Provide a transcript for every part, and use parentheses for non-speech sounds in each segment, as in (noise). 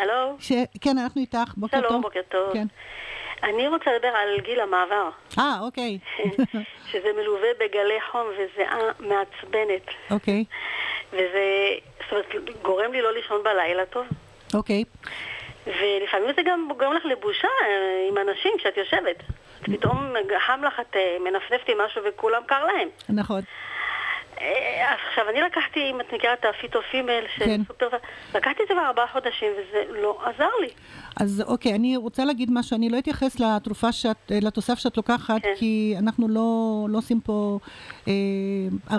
הלו? ש... כן, אנחנו איתך, בוקר שלום, טוב. בוקר טוב. כן. אני רוצה לדבר על גיל המעבר, אה, אוקיי. (laughs) שזה מלווה בגלי חום וזיעה מעצבנת, אוקיי, וזה זאת אומרת, גורם לי לא לישון בלילה טוב, אוקיי. ולפעמים זה גם גורם לך לבושה אה, עם אנשים כשאת יושבת. פתאום חם לך, את אה, מנפנפת עם משהו וכולם קר להם. נכון. אה, עכשיו, אני לקחתי, אם את מכירה את הפמינפימל של כן. סופר, לקחתי את זה כבר ארבעה חודשים וזה לא עזר לי. אז אוקיי, אני רוצה להגיד משהו, אני לא אתייחס לתרופה שאת, אה, לתוסף שאת לוקחת, כן. כי אנחנו לא, לא עושים פה אה,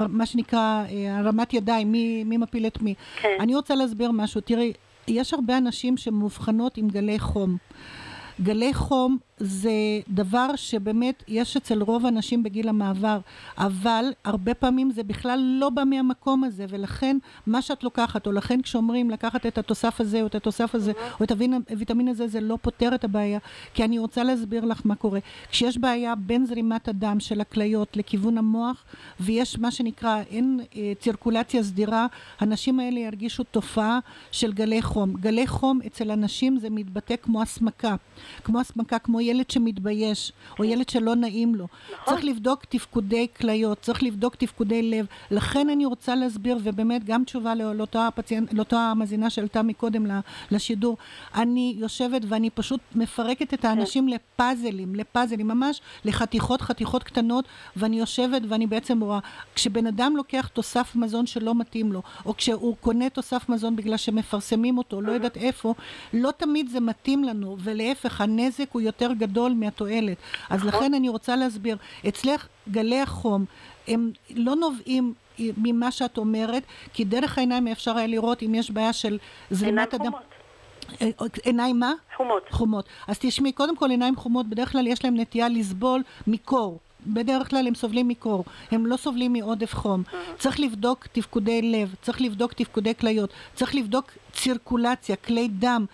מה שנקרא אה, הרמת ידיים, מי, מי מפיל את מי. כן. אני רוצה להסביר משהו, תראי, יש הרבה אנשים שמאובחנות עם גלי חום. גלי חום זה דבר שבאמת יש אצל רוב האנשים בגיל המעבר, אבל הרבה פעמים זה בכלל לא בא מהמקום הזה, ולכן מה שאת לוקחת, או לכן כשאומרים לקחת את התוסף הזה או את התוסף הזה, או את הוויטמין- הזה, זה לא פותר את הבעיה, כי אני רוצה להסביר לך מה קורה. כשיש בעיה בין זרימת הדם של הכליות לכיוון המוח, ויש מה שנקרא, אין אה, צירקולציה סדירה, הנשים האלה ירגישו תופעה של גלי חום. גלי חום אצל אנשים זה מתבטא כמו הסמקה, כמו הסמקה, כמו ילד שמתבייש, או ילד שלא נעים לו. נכון. צריך לבדוק תפקודי כליות, צריך לבדוק תפקודי לב. לכן אני רוצה להסביר, ובאמת גם תשובה לא- לאותה הפציינט, לאותה המאזינה שעלתה מקודם לשידור. אני יושבת ואני פשוט מפרקת את האנשים לפאזלים, לפאזלים, ממש לחתיכות, חתיכות קטנות, ואני יושבת ואני בעצם רואה, כשבן אדם לוקח תוסף מזון שלא מתאים לו, או כשהוא קונה תוסף מזון בגלל שמפרסמים אותו, לא יודעת איפה, לא תמיד זה מתאים לנו, ולהפך, הנזק הוא יותר גדול מהתועלת. אז לכן אני רוצה להסביר, אצלך גלי החום, הם לא נובעים ממה שאת אומרת, כי דרך העיניים אפשר היה לראות אם יש בעיה של זרימת הדם. חומות. אה, עיניים מה? חומות. חומות. אז תשמעי, קודם כל עיניים חומות, בדרך כלל יש להם נטייה לסבול מקור. בדרך כלל הם סובלים מקור, הם לא סובלים מעודף חום. צריך לבדוק תפקודי לב, צריך לבדוק תפקודי כליות, צריך לבדוק צירקולציה, כלי דם.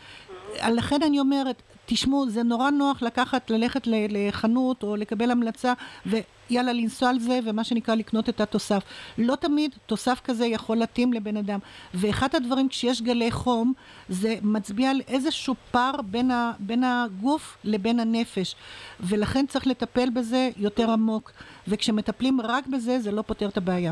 לכן אני אומרת, תשמעו, זה נורא נוח לקחת, ללכת לחנות או לקבל המלצה ויאללה לנסוע על זה ומה שנקרא לקנות את התוסף. לא תמיד תוסף כזה יכול להתאים לבן אדם. ואחד הדברים כשיש גלי חום זה מצביע על איזשהו פער בין, ה, בין הגוף לבין הנפש ולכן צריך לטפל בזה יותר עמוק וכשמטפלים רק בזה זה לא פותר את הבעיה.